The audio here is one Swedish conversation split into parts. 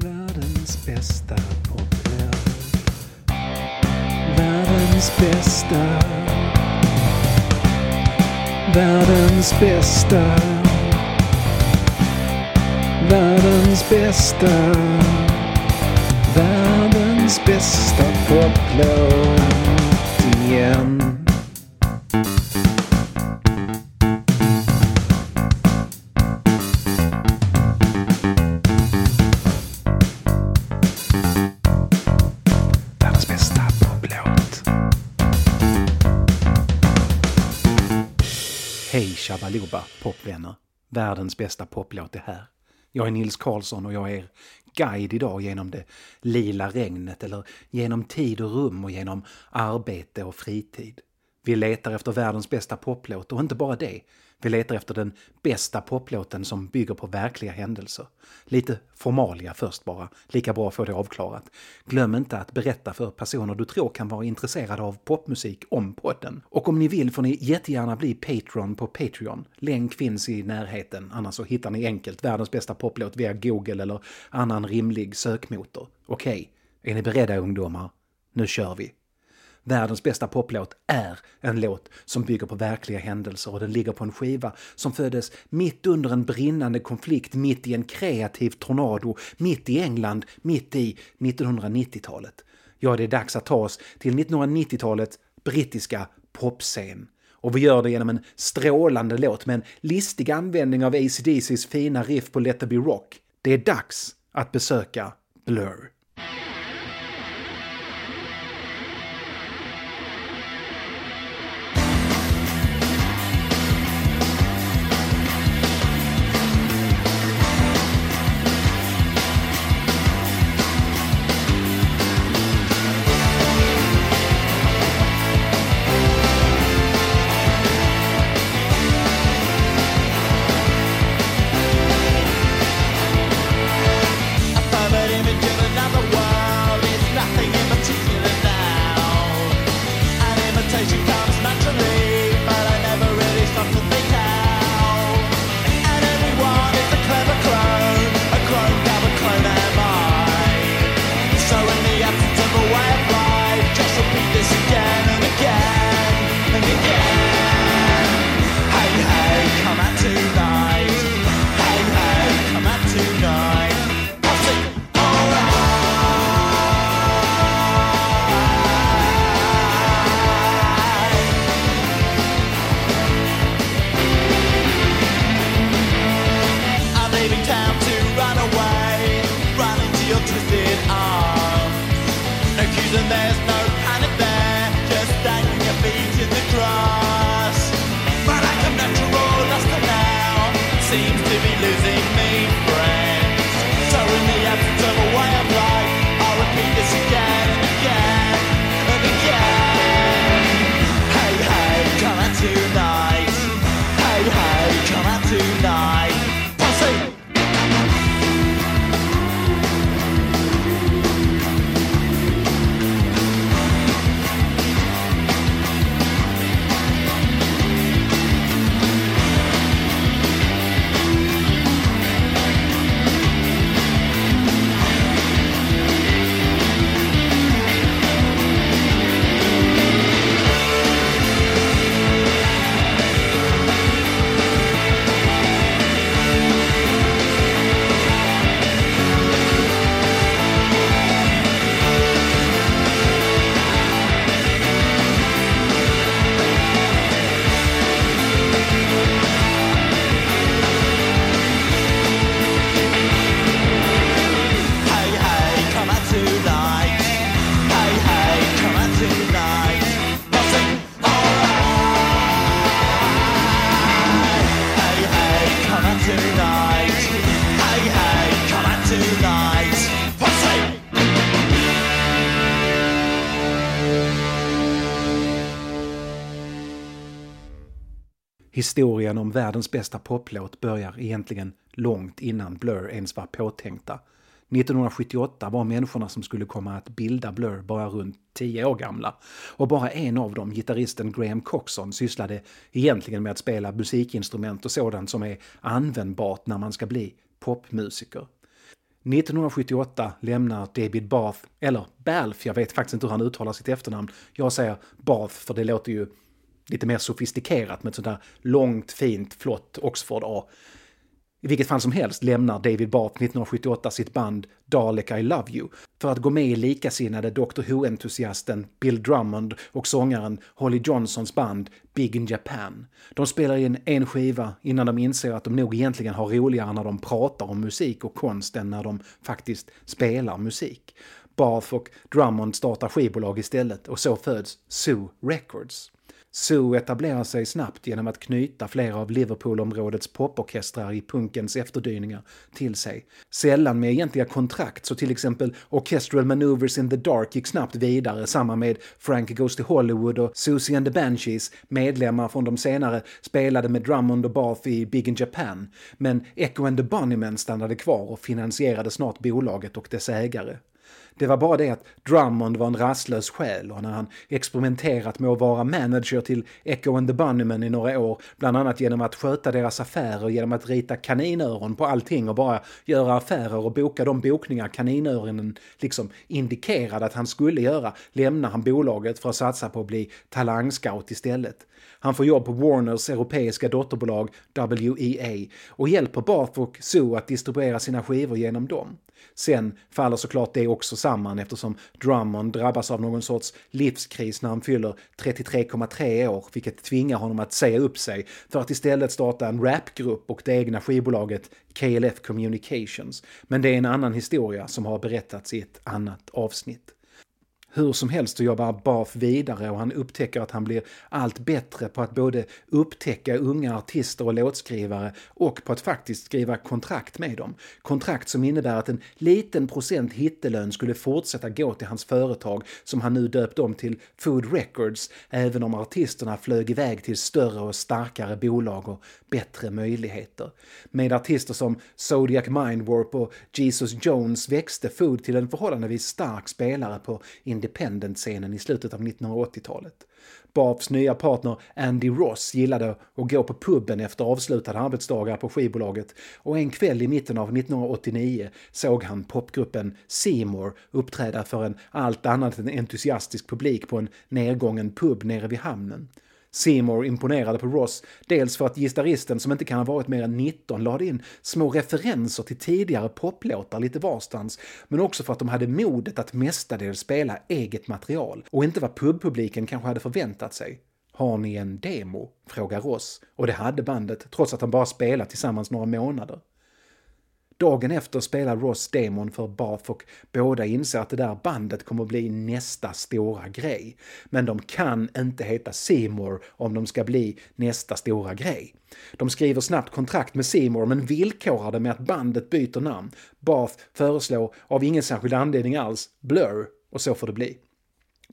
Världens bästa poplåt. Världens bästa. Världens bästa. Världens bästa. Världens bästa poplåt igen. Shabaloba popvänner. Världens bästa poplåt är här. Jag är Nils Karlsson och jag är er guide idag genom det lila regnet eller genom tid och rum och genom arbete och fritid. Vi letar efter världens bästa poplåt och inte bara det. Vi letar efter den bästa poplåten som bygger på verkliga händelser. Lite formalia först bara, lika bra att få det avklarat. Glöm inte att berätta för personer du tror kan vara intresserade av popmusik om podden. Och om ni vill får ni jättegärna bli Patreon på Patreon. Länk finns i närheten, annars så hittar ni enkelt världens bästa poplåt via Google eller annan rimlig sökmotor. Okej, är ni beredda ungdomar? Nu kör vi! Världens bästa poplåt är en låt som bygger på verkliga händelser och den ligger på en skiva som föddes mitt under en brinnande konflikt, mitt i en kreativ tornado, mitt i England, mitt i 1990-talet. Ja, det är dags att ta oss till 1990-talets brittiska popscen. Och vi gör det genom en strålande låt med en listig användning av ACDCs fina riff på Let It Be Rock. Det är dags att besöka Blur. Historien om världens bästa poplåt börjar egentligen långt innan Blur ens var påtänkta. 1978 var människorna som skulle komma att bilda Blur bara runt 10 år gamla. Och bara en av dem, gitarristen Graham Coxon, sysslade egentligen med att spela musikinstrument och sådant som är användbart när man ska bli popmusiker. 1978 lämnar David Bath, eller Balf, jag vet faktiskt inte hur han uttalar sitt efternamn. Jag säger Bath för det låter ju lite mer sofistikerat med ett sånt där långt, fint, flott Oxford A. I vilket fall som helst lämnar David Barth 1978 sitt band Dalek I Love You för att gå med i likasinnade Doctor Who-entusiasten Bill Drummond och sångaren Holly Johnsons band Big in Japan. De spelar in en skiva innan de inser att de nog egentligen har roligare när de pratar om musik och konst än när de faktiskt spelar musik. Barth och Drummond startar skivbolag istället och så föds Zoo Records. Zoo etablerar sig snabbt genom att knyta flera av Liverpoolområdets poporkestrar i punkens efterdyningar till sig. Sällan med egentliga kontrakt, så till exempel Orchestral Maneuvers in the Dark gick snabbt vidare, samma med Frank Goes to Hollywood och Susie and the Banshees, medlemmar från de senare, spelade med Drummond och Bath i Big in Japan. Men Echo and the Bunnymen stannade kvar och finansierade snart bolaget och dess ägare. Det var bara det att Drummond var en rastlös själ och när han experimenterat med att vara manager till Echo and the Bunnymen i några år, bland annat genom att sköta deras affärer genom att rita kaninöron på allting och bara göra affärer och boka de bokningar kaninöronen liksom indikerade att han skulle göra, lämnar han bolaget för att satsa på att bli talangscout istället. Han får jobb på Warners europeiska dotterbolag WEA och hjälper Bath och Sue att distribuera sina skivor genom dem. Sen faller såklart det också samman eftersom Drummond drabbas av någon sorts livskris när han fyller 33,3 år, vilket tvingar honom att säga upp sig för att istället starta en rapgrupp och det egna skivbolaget KLF Communications. Men det är en annan historia som har berättats i ett annat avsnitt. Hur som helst så jobbar Bath vidare och han upptäcker att han blir allt bättre på att både upptäcka unga artister och låtskrivare och på att faktiskt skriva kontrakt med dem. Kontrakt som innebär att en liten procent hittelön skulle fortsätta gå till hans företag som han nu döpt om till Food Records även om artisterna flög iväg till större och starkare bolag och bättre möjligheter. Med artister som Zodiac Mindwarp och Jesus Jones växte Food till en förhållandevis stark spelare på independent-scenen i slutet av 1980-talet. Baths nya partner Andy Ross gillade att gå på puben efter avslutade arbetsdagar på skivbolaget och en kväll i mitten av 1989 såg han popgruppen Seymour uppträda för en allt annat än entusiastisk publik på en nedgången pub nere vid hamnen. Seymour imponerade på Ross, dels för att gitarristen som inte kan ha varit mer än 19 lade in små referenser till tidigare poplåtar lite varstans, men också för att de hade modet att mestadels spela eget material och inte vad pubpubliken kanske hade förväntat sig. Har ni en demo? frågar Ross. Och det hade bandet, trots att de bara spelat tillsammans några månader. Dagen efter spelar Ross demon för Bath och båda inser att det där bandet kommer att bli nästa stora grej. Men de kan inte heta Seymour om de ska bli nästa stora grej. De skriver snabbt kontrakt med Seymour men villkorar det med att bandet byter namn. Bath föreslår, av ingen särskild anledning alls, Blur och så får det bli.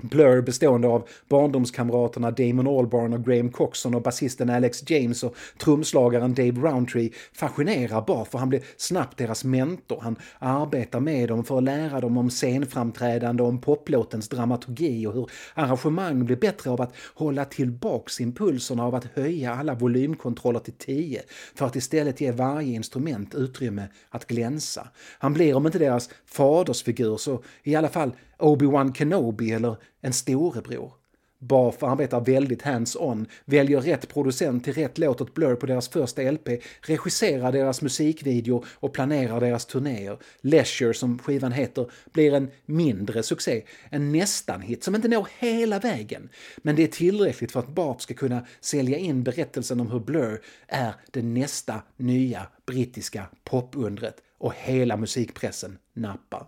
Blur bestående av barndomskamraterna Damon Albarn och Graham Coxon och basisten Alex James och trumslagaren Dave Roundtree fascinerar bara för han blir snabbt deras mentor. Han arbetar med dem för att lära dem om scenframträdande, om poplåtens dramaturgi och hur arrangemang blir bättre av att hålla tillbaks impulserna av att höja alla volymkontroller till 10 för att istället ge varje instrument utrymme att glänsa. Han blir om inte deras fadersfigur så i alla fall Obi-Wan Kenobi eller en storebror. Bath arbetar väldigt hands-on, väljer rätt producent till rätt låt åt Blur på deras första LP, regisserar deras musikvideo och planerar deras turnéer. Leisure, som skivan heter, blir en mindre succé, en nästan-hit som inte når hela vägen. Men det är tillräckligt för att Bath ska kunna sälja in berättelsen om hur Blur är det nästa nya brittiska popundret och hela musikpressen nappar.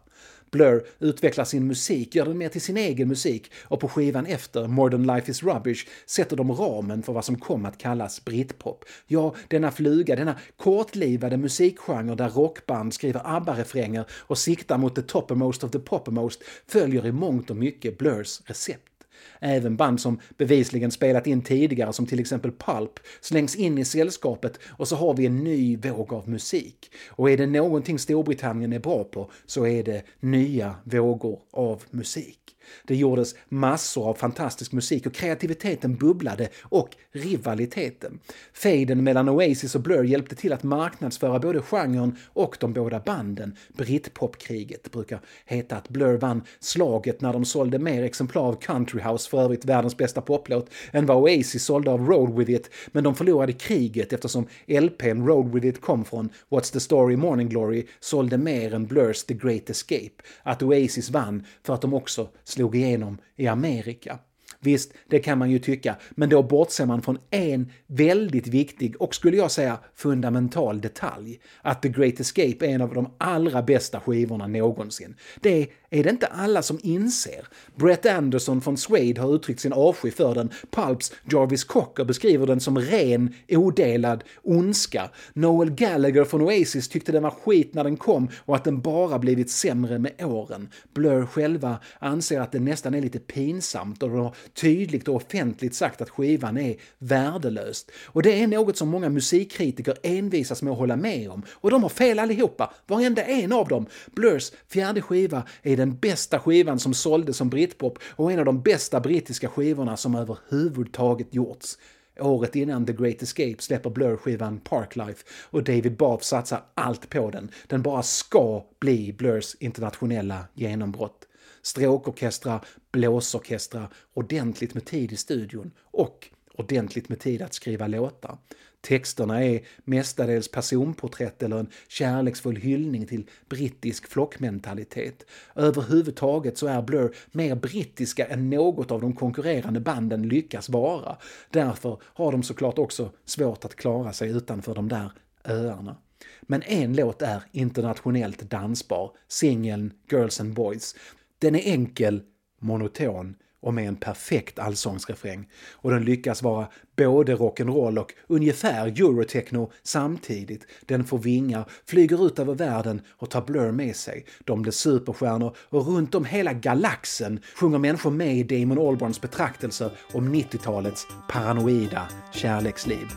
Blur utvecklar sin musik, gör den mer till sin egen musik och på skivan efter, Modern Life is Rubbish, sätter de ramen för vad som kom att kallas britpop. Ja, denna fluga, denna kortlivade musikgenre där rockband skriver ABBA-refränger och siktar mot the toppermost of the poppermost följer i mångt och mycket Blurs recept. Även band som bevisligen spelat in tidigare, som till exempel Pulp, slängs in i sällskapet och så har vi en ny våg av musik. Och är det någonting Storbritannien är bra på så är det nya vågor av musik. Det gjordes massor av fantastisk musik och kreativiteten bubblade och rivaliteten. Fejden mellan Oasis och Blur hjälpte till att marknadsföra både genren och de båda banden. Britpopkriget brukar heta att Blur vann slaget när de sålde mer exemplar av Country House, för övrigt världens bästa poplåt, än vad Oasis sålde av Road With It, men de förlorade kriget eftersom LPn Road With It kom från What's the Story Morning Glory sålde mer än Blurs The Great Escape. Att Oasis vann för att de också slog igenom i Amerika. Visst, det kan man ju tycka, men då bortser man från en väldigt viktig och skulle jag säga fundamental detalj. Att The Great Escape är en av de allra bästa skivorna någonsin. Det är det inte alla som inser. Brett Anderson från Suede har uttryckt sin avsky för den. Pulps Jarvis Cocker beskriver den som ren, odelad ondska. Noel Gallagher från Oasis tyckte den var skit när den kom och att den bara blivit sämre med åren. Blur själva anser att det nästan är lite pinsamt och de har tydligt och offentligt sagt att skivan är värdelös. Och det är något som många musikkritiker envisas med att hålla med om. Och de har fel allihopa, varenda en av dem. Blurs fjärde skiva är den bästa skivan som såldes som britpop och en av de bästa brittiska skivorna som överhuvudtaget gjorts. Året innan The Great Escape släpper Blur-skivan Parklife och David Bath satsar allt på den. Den bara ska bli Blurs internationella genombrott. Stråkorkestrar, blåsorkestrar, ordentligt med tid i studion och ordentligt med tid att skriva låtar. Texterna är mestadels personporträtt eller en kärleksfull hyllning till brittisk flockmentalitet. Överhuvudtaget så är Blur mer brittiska än något av de konkurrerande banden lyckas vara. Därför har de såklart också svårt att klara sig utanför de där öarna. Men en låt är internationellt dansbar, singeln Girls and Boys. Den är enkel, monoton och med en perfekt allsångsrefräng. Och den lyckas vara både rock'n'roll och ungefär eurotechno samtidigt. Den får vingar, flyger ut över världen och tar Blur med sig. De blir superstjärnor och runt om hela galaxen sjunger människor med i Damon Albarns betraktelser om 90-talets paranoida kärleksliv.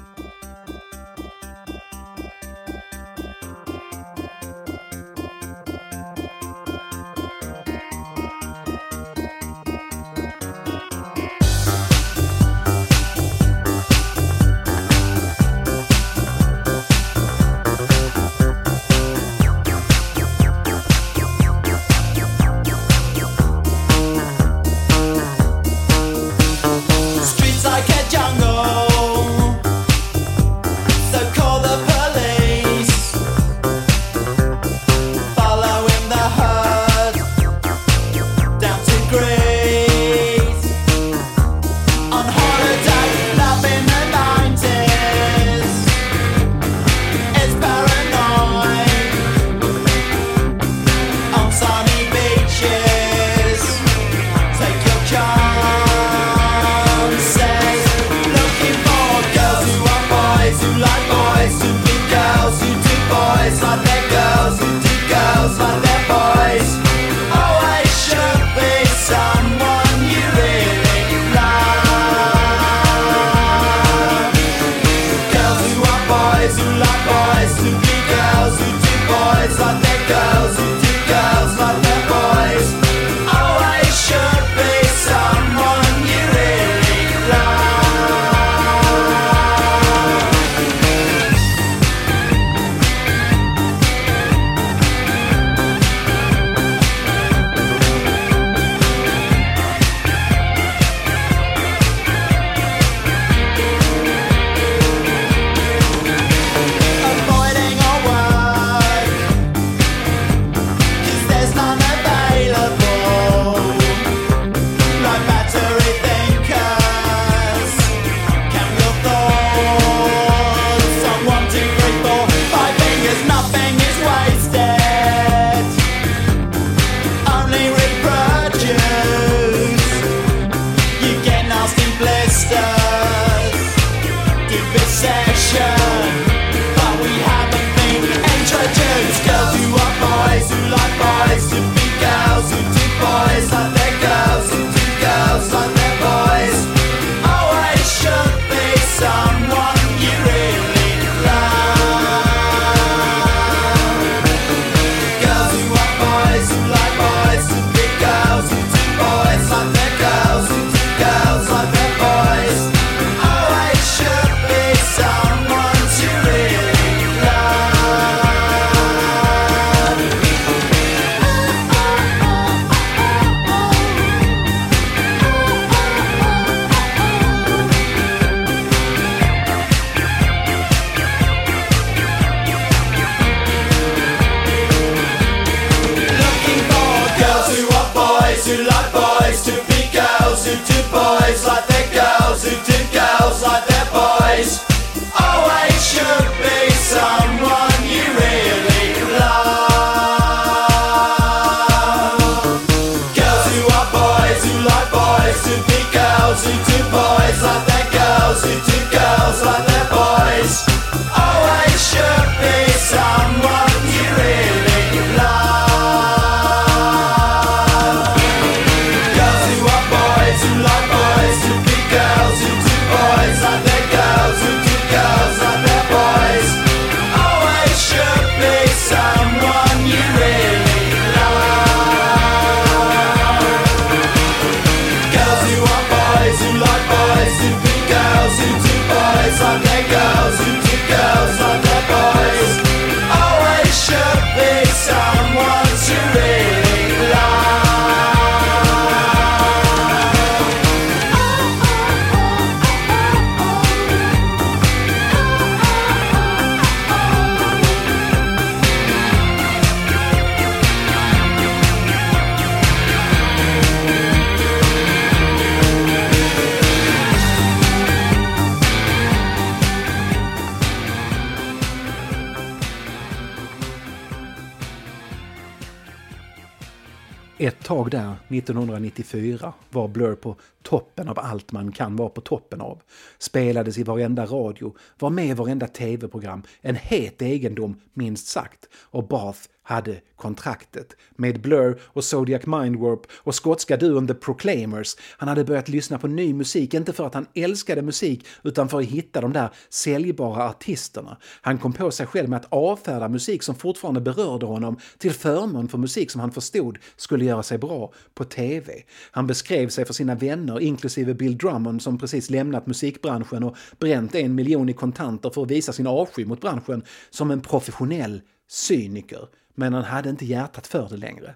Ett tag där, 1994, var Blur på toppen av allt man kan vara på toppen av. Spelades i varenda radio, var med i varenda tv-program, en het egendom minst sagt. Och Bath hade kontraktet med Blur och Zodiac Mindwarp och skotska duon The Proclaimers. Han hade börjat lyssna på ny musik, inte för att han älskade musik utan för att hitta de där säljbara artisterna. Han kom på sig själv med att avfärda musik som fortfarande berörde honom till förmån för musik som han förstod skulle göra sig bra på TV. Han beskrev sig för sina vänner, inklusive Bill Drummond som precis lämnat musikbranschen och bränt en miljon i kontanter för att visa sin avsky mot branschen, som en professionell cyniker men han hade inte hjärtat för det längre.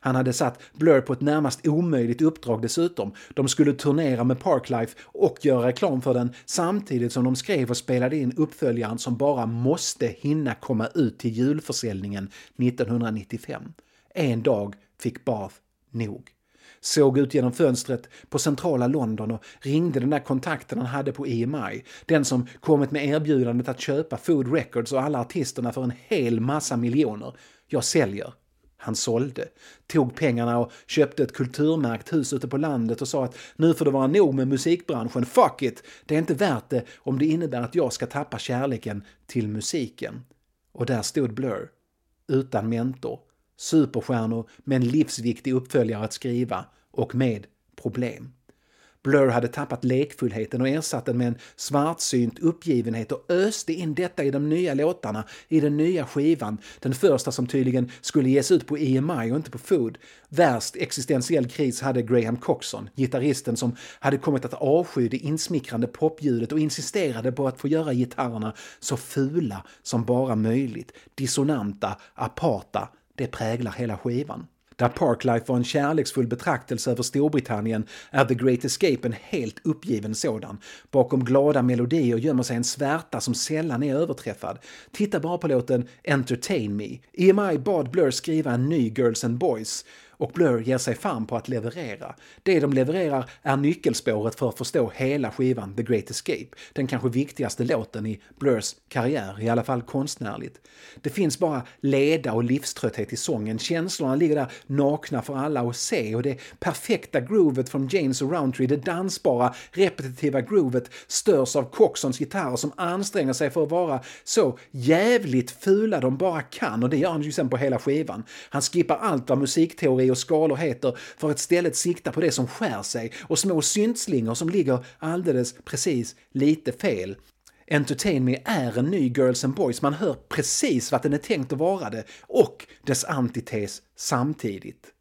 Han hade satt Blur på ett närmast omöjligt uppdrag dessutom. De skulle turnera med Parklife och göra reklam för den samtidigt som de skrev och spelade in uppföljaren som bara måste hinna komma ut till julförsäljningen 1995. En dag fick Bath nog såg ut genom fönstret på centrala London och ringde den där kontakten han hade på EMI. Den som kommit med erbjudandet att köpa Food Records och alla artisterna för en hel massa miljoner. Jag säljer. Han sålde, tog pengarna och köpte ett kulturmärkt hus ute på landet och sa att nu får det vara nog med musikbranschen, fuck it! Det är inte värt det om det innebär att jag ska tappa kärleken till musiken. Och där stod Blur, utan mentor, superstjärnor med en livsviktig uppföljare att skriva och med problem. Blur hade tappat lekfullheten och ersatt den med en svartsynt uppgivenhet och öste in detta i de nya låtarna, i den nya skivan, den första som tydligen skulle ges ut på EMI och inte på Food. Värst existentiell kris hade Graham Coxon, gitarristen som hade kommit att avsky det insmickrande popljudet och insisterade på att få göra gitarrerna så fula som bara möjligt, dissonanta, aparta, det präglar hela skivan. Där Parklife var en kärleksfull betraktelse över Storbritannien är The Great Escape en helt uppgiven sådan. Bakom glada melodier gömmer sig en svärta som sällan är överträffad. Titta bara på låten “Entertain Me”. EMI bad Blur skriva en ny Girls and Boys och Blur ger sig fan på att leverera. Det de levererar är nyckelspåret för att förstå hela skivan The Great Escape, den kanske viktigaste låten i Blurs karriär, i alla fall konstnärligt. Det finns bara leda och livströtthet i sången, känslorna ligger där nakna för alla att se och det perfekta groovet från James och Roundtree, det dansbara, repetitiva groovet störs av Coxons gitarrer som anstränger sig för att vara så jävligt fula de bara kan och det gör han ju sen på hela skivan. Han skippar allt vad musikteori och skalor heter för att istället sikta på det som skär sig och små syntslingor som ligger alldeles precis lite fel. Entertain Me är en ny Girls and Boys, man hör precis vad den är tänkt att vara det och dess antites samtidigt.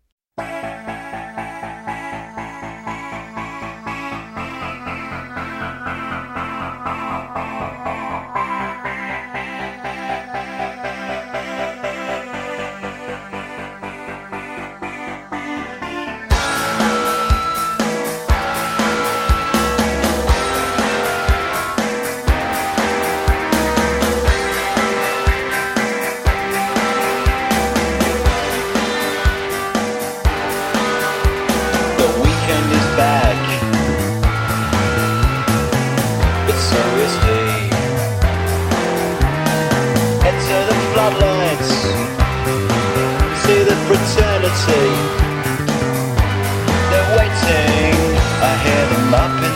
love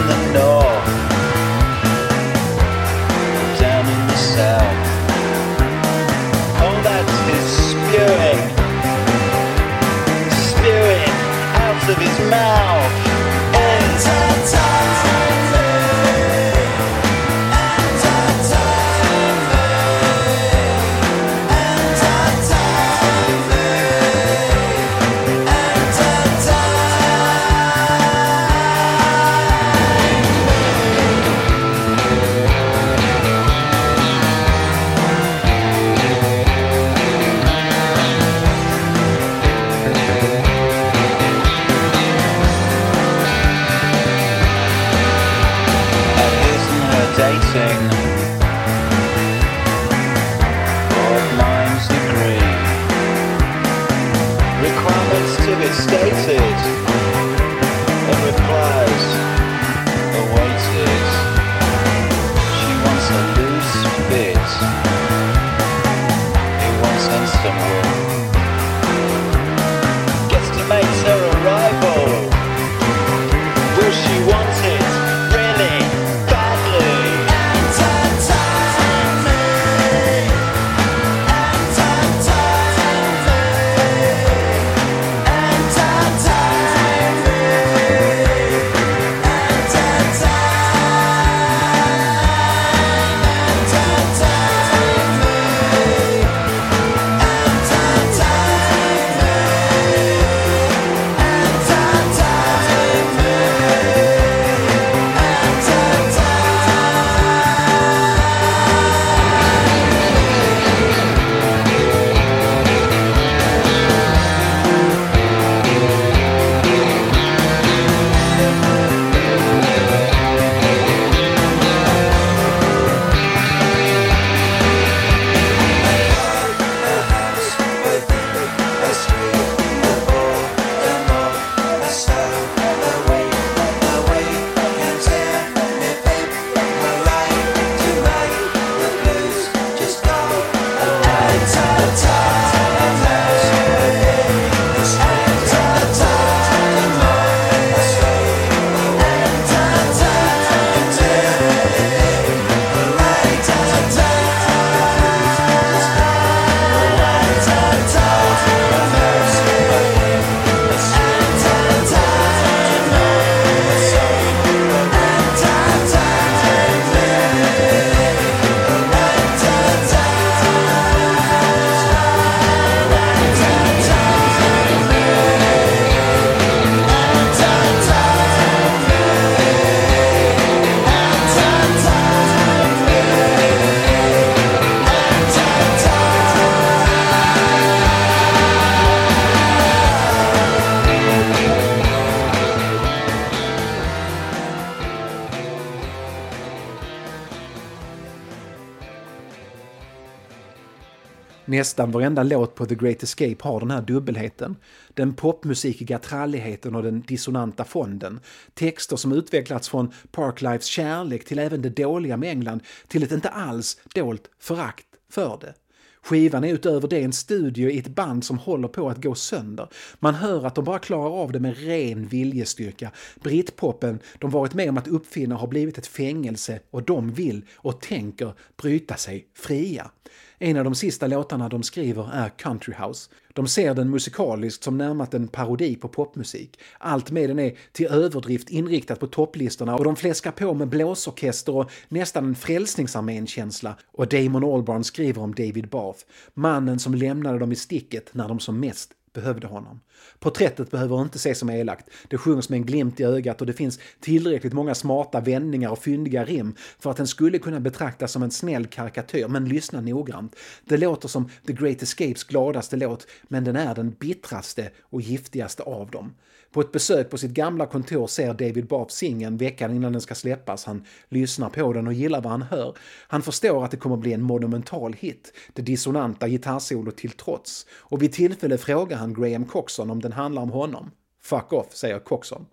Nästan varenda låt på The Great Escape har den här dubbelheten. Den popmusikiga tralligheten och den dissonanta fonden. Texter som utvecklats från Parklifes kärlek till även det dåliga med England till ett inte alls dolt förakt för det. Skivan är utöver det en studio i ett band som håller på att gå sönder. Man hör att de bara klarar av det med ren viljestyrka. Britpoppen de varit med om att uppfinna har blivit ett fängelse och de vill och tänker bryta sig fria. En av de sista låtarna de skriver är Country House. De ser den musikaliskt som närmat en parodi på popmusik. Allt med den är till överdrift inriktat på topplistorna och de fläskar på med blåsorkester och nästan en Frälsningsarmén-känsla. Och Damon Albarn skriver om David Bath, mannen som lämnade dem i sticket när de som mest behövde honom. Porträttet behöver inte ses som elakt. Det sjungs med en glimt i ögat och det finns tillräckligt många smarta vändningar och fyndiga rim för att den skulle kunna betraktas som en snäll karikatyr, men lyssna noggrant. Det låter som The Great Escapes gladaste låt, men den är den bittraste och giftigaste av dem. På ett besök på sitt gamla kontor ser David Bath singeln veckan innan den ska släppas. Han lyssnar på den och gillar vad han hör. Han förstår att det kommer bli en monumental hit, det dissonanta gitarrsolot till trots. Och vid tillfälle frågar han Graham Coxon om den handlar om honom. Fuck off, säger Coxon.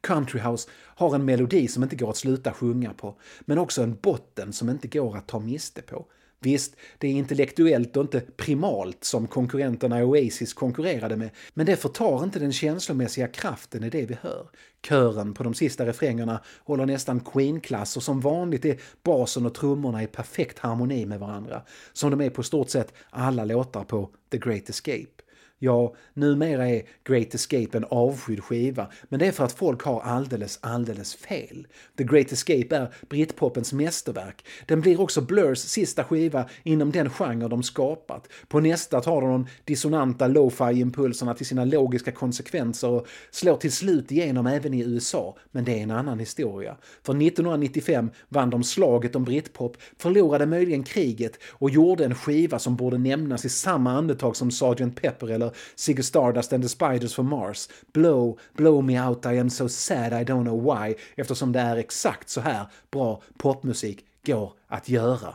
Country House har en melodi som inte går att sluta sjunga på, men också en botten som inte går att ta miste på. Visst, det är intellektuellt och inte primalt som konkurrenterna Oasis konkurrerade med, men det förtar inte den känslomässiga kraften i det vi hör. Kören på de sista refrängerna håller nästan Queen-klass och som vanligt är basen och trummorna i perfekt harmoni med varandra, som de är på stort sett alla låtar på The Great Escape. Ja, numera är Great Escape en avskydd skiva, men det är för att folk har alldeles, alldeles fel. The Great Escape är britpopens mästerverk. Den blir också Blurs sista skiva inom den genre de skapat. På nästa tar de de dissonanta lo-fi-impulserna till sina logiska konsekvenser och slår till slut igenom även i USA, men det är en annan historia. För 1995 vann de slaget om britpop, förlorade möjligen kriget och gjorde en skiva som borde nämnas i samma andetag som Sgt. Pepper eller Ziggy Stardust and the Spiders from Mars. Blow, blow me out, I am so sad, I don't know why. Eftersom det är exakt så här bra popmusik går att göra.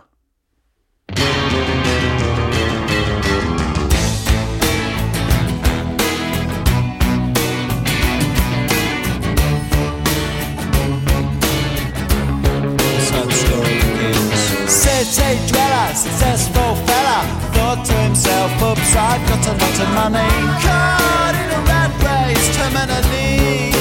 Oops, I've got a lot of money. Caught in a rat race, terminally.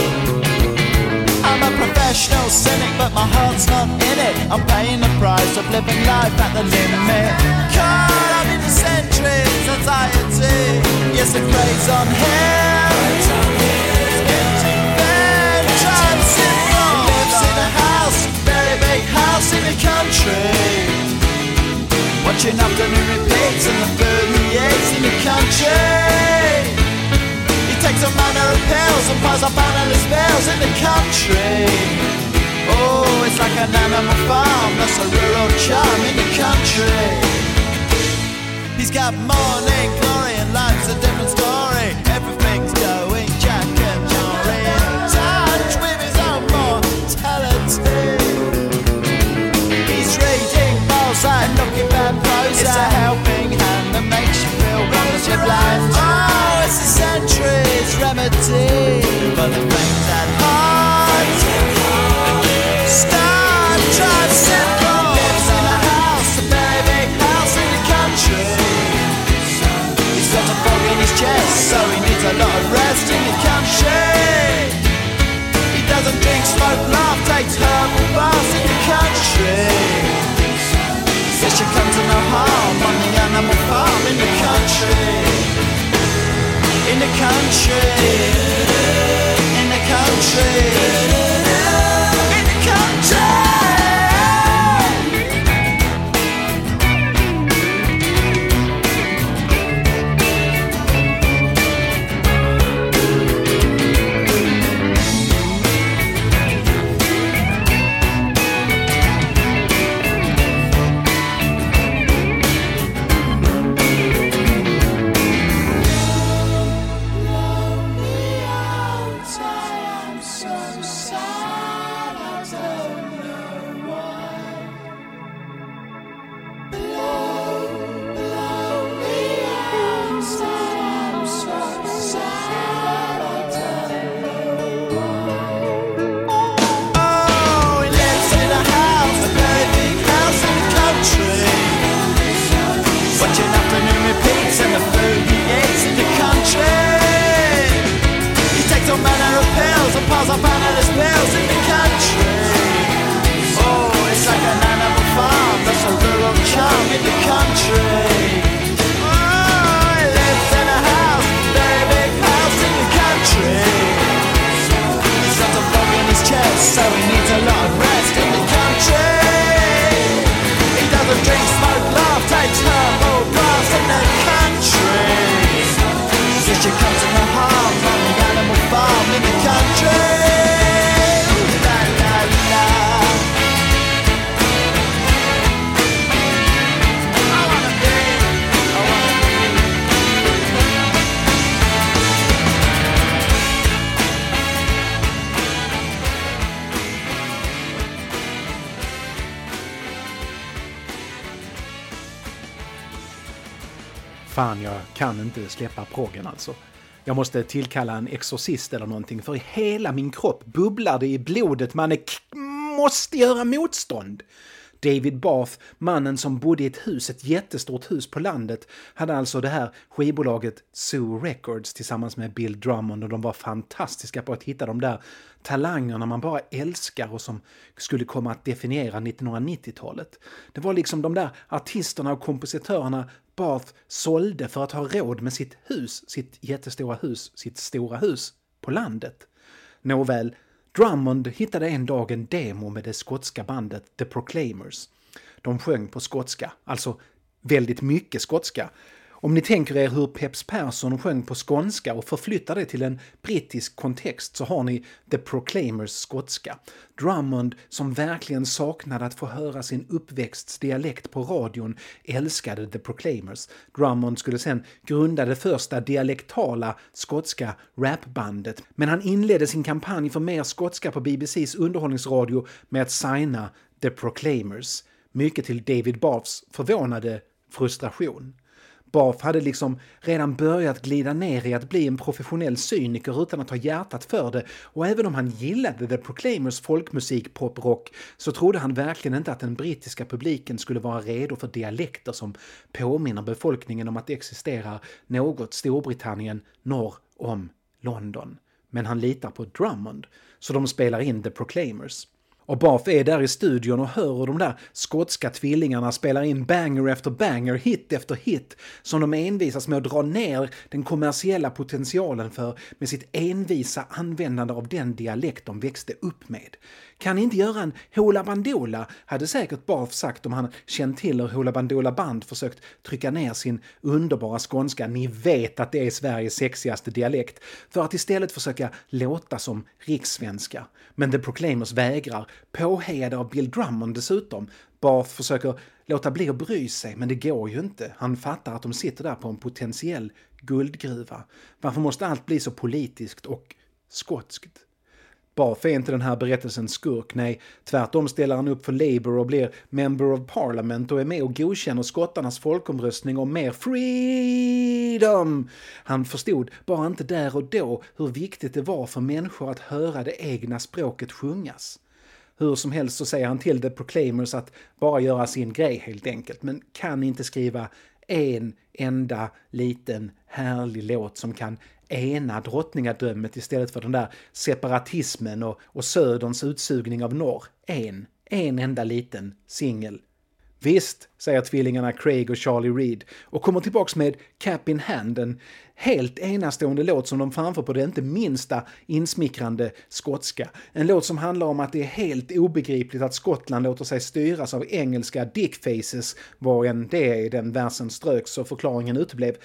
I'm a professional cynic, but my heart's not in it. I'm paying the price of living life at the limit. Caught up in the centuries, anxiety. Yes, it preys on him. Very big house in the country. Watching afternoon country. He takes a manner of pills and piles up analyst spells in the country. Oh, it's like an animal farm, that's a rural charm in the country. He's got morning glory blind. Oh, it's a century's remedy for the things at heart. Star Simple lives in a house, a very big house in the country. He's got a fog in his chest, so he needs a lot of rest in the country. He doesn't drink, smoke, laugh, takes herbal baths in the country. Says you come to no harm on the animal farm in the country. In the country. In the country. Kan inte släppa proggen alltså. Jag måste tillkalla en exorcist eller någonting, för i hela min kropp bubblar det i blodet. Man är måste göra motstånd. David Bath, mannen som bodde i ett hus, ett jättestort hus på landet, hade alltså det här skivbolaget Zoo Records tillsammans med Bill Drummond och de var fantastiska på att hitta de där talangerna man bara älskar och som skulle komma att definiera 1990-talet. Det var liksom de där artisterna och kompositörerna Bath sålde för att ha råd med sitt hus, sitt jättestora hus, sitt stora hus på landet. Nåväl, Drummond hittade en dag en demo med det skotska bandet The Proclaimers. De sjöng på skotska, alltså väldigt mycket skotska. Om ni tänker er hur Peps Persson sjöng på skånska och förflyttar det till en brittisk kontext så har ni The Proclaimers skotska. Drummond, som verkligen saknade att få höra sin uppväxts dialekt på radion, älskade The Proclaimers. Drummond skulle sen grunda det första dialektala skotska rapbandet, men han inledde sin kampanj för mer skotska på BBCs underhållningsradio med att signa The Proclaimers. Mycket till David Baths förvånade frustration. Bath hade liksom redan börjat glida ner i att bli en professionell cyniker utan att ha hjärtat för det och även om han gillade The Proclaimers folkmusik, poprock, så trodde han verkligen inte att den brittiska publiken skulle vara redo för dialekter som påminner befolkningen om att det existerar något Storbritannien norr om London. Men han litar på Drummond, så de spelar in The Proclaimers. Och Bath är där i studion och hör hur de där skotska tvillingarna spelar in banger efter banger, hit efter hit, som de envisas med att dra ner den kommersiella potentialen för med sitt envisa användande av den dialekt de växte upp med. Kan ni inte göra en Hoola Bandoola, hade säkert Bath sagt om han känt till hur Hoola Bandoola Band försökt trycka ner sin underbara skånska, ni vet att det är Sveriges sexigaste dialekt, för att istället försöka låta som rikssvenska. Men The Proclaimers vägrar, påhejade av Bill Drummond dessutom. Bath försöker låta bli att bry sig, men det går ju inte. Han fattar att de sitter där på en potentiell guldgruva. Varför måste allt bli så politiskt och skotskt? Bath är inte den här berättelsens skurk, nej, tvärtom ställer han upp för Labour och blir Member of Parliament och är med och godkänner skottarnas folkomröstning om mer freedom. Han förstod bara inte där och då hur viktigt det var för människor att höra det egna språket sjungas. Hur som helst så säger han till The Proclaimers att bara göra sin grej helt enkelt, men kan inte skriva en enda liten härlig låt som kan ena drottningadömet istället för den där separatismen och, och söderns utsugning av norr. En, en enda liten singel. Visst, säger tvillingarna Craig och Charlie Reed och kommer tillbaks med Cap in Hand, en helt enastående låt som de framför på det inte minsta insmickrande skotska. En låt som handlar om att det är helt obegripligt att Skottland låter sig styras av engelska dickfaces, var än det är i den versen ströks och förklaringen uteblev.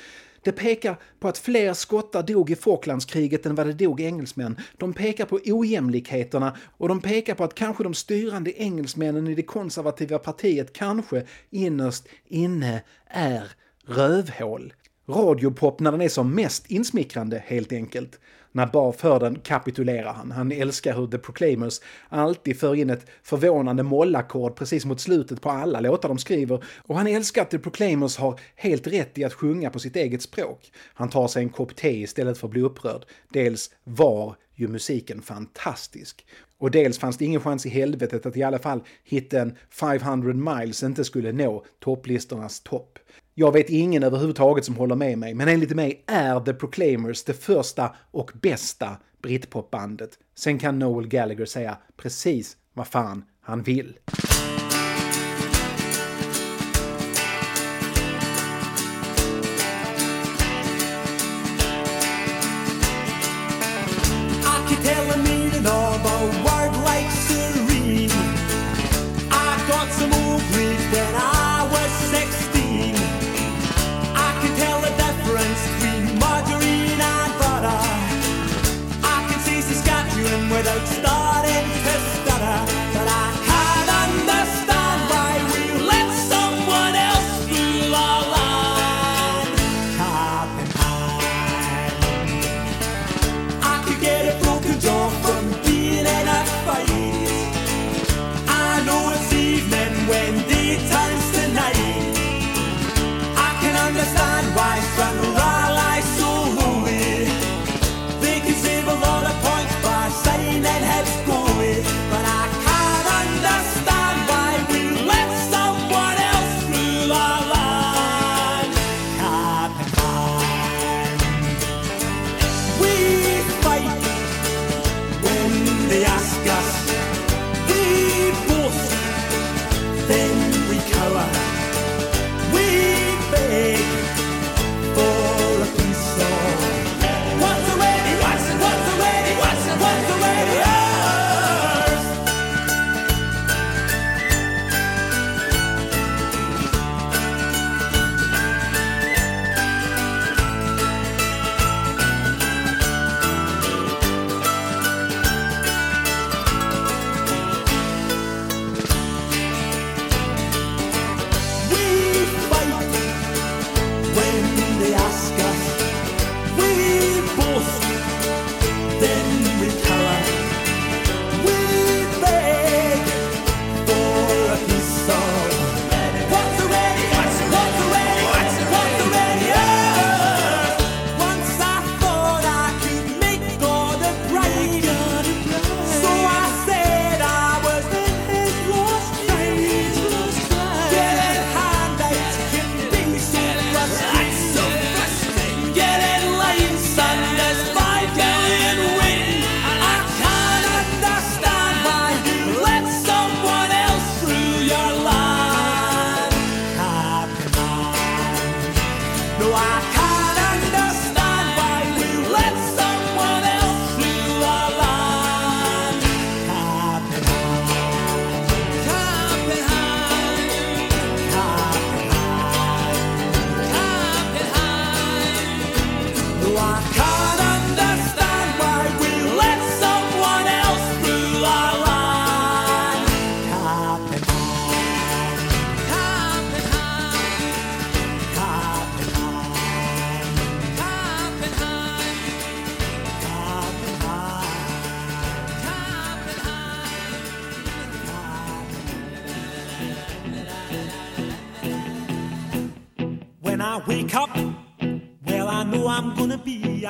Det pekar på att fler skottar dog i Falklandskriget än vad det dog engelsmän. De pekar på ojämlikheterna och de pekar på att kanske de styrande engelsmännen i det konservativa partiet kanske innerst inne är rövhål. Radiopop när den är som mest insmickrande, helt enkelt. När Barf hör den kapitulerar han. Han älskar hur The Proclaimers alltid för in ett förvånande mollackord precis mot slutet på alla låtar de skriver. Och han älskar att The Proclaimers har helt rätt i att sjunga på sitt eget språk. Han tar sig en kopp te istället för att bli upprörd. Dels var ju musiken fantastisk. Och dels fanns det ingen chans i helvetet att i alla fall hitten 500 miles inte skulle nå topplistornas topp. Jag vet ingen överhuvudtaget som håller med mig, men enligt mig är The Proclaimers det första och bästa britpopbandet. Sen kan Noel Gallagher säga precis vad fan han vill.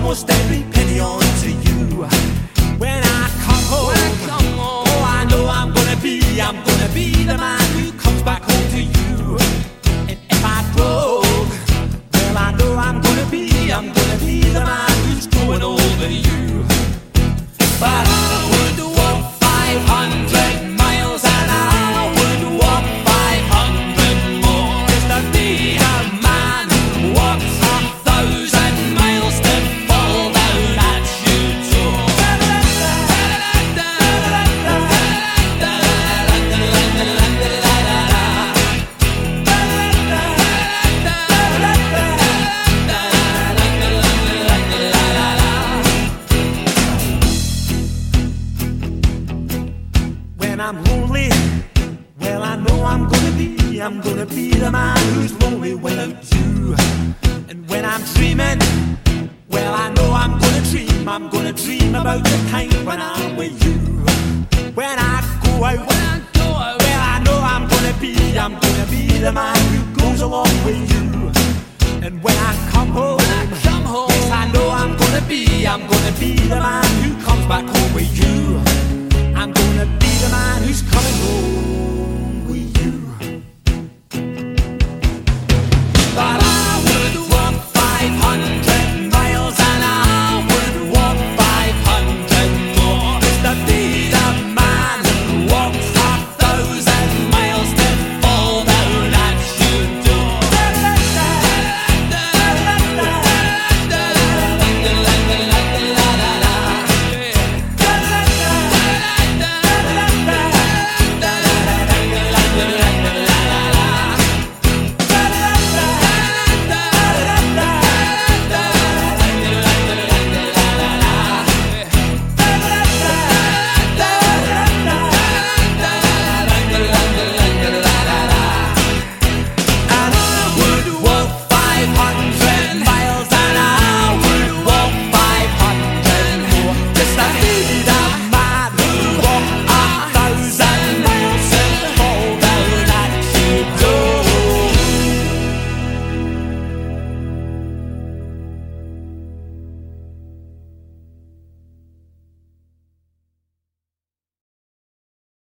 almost every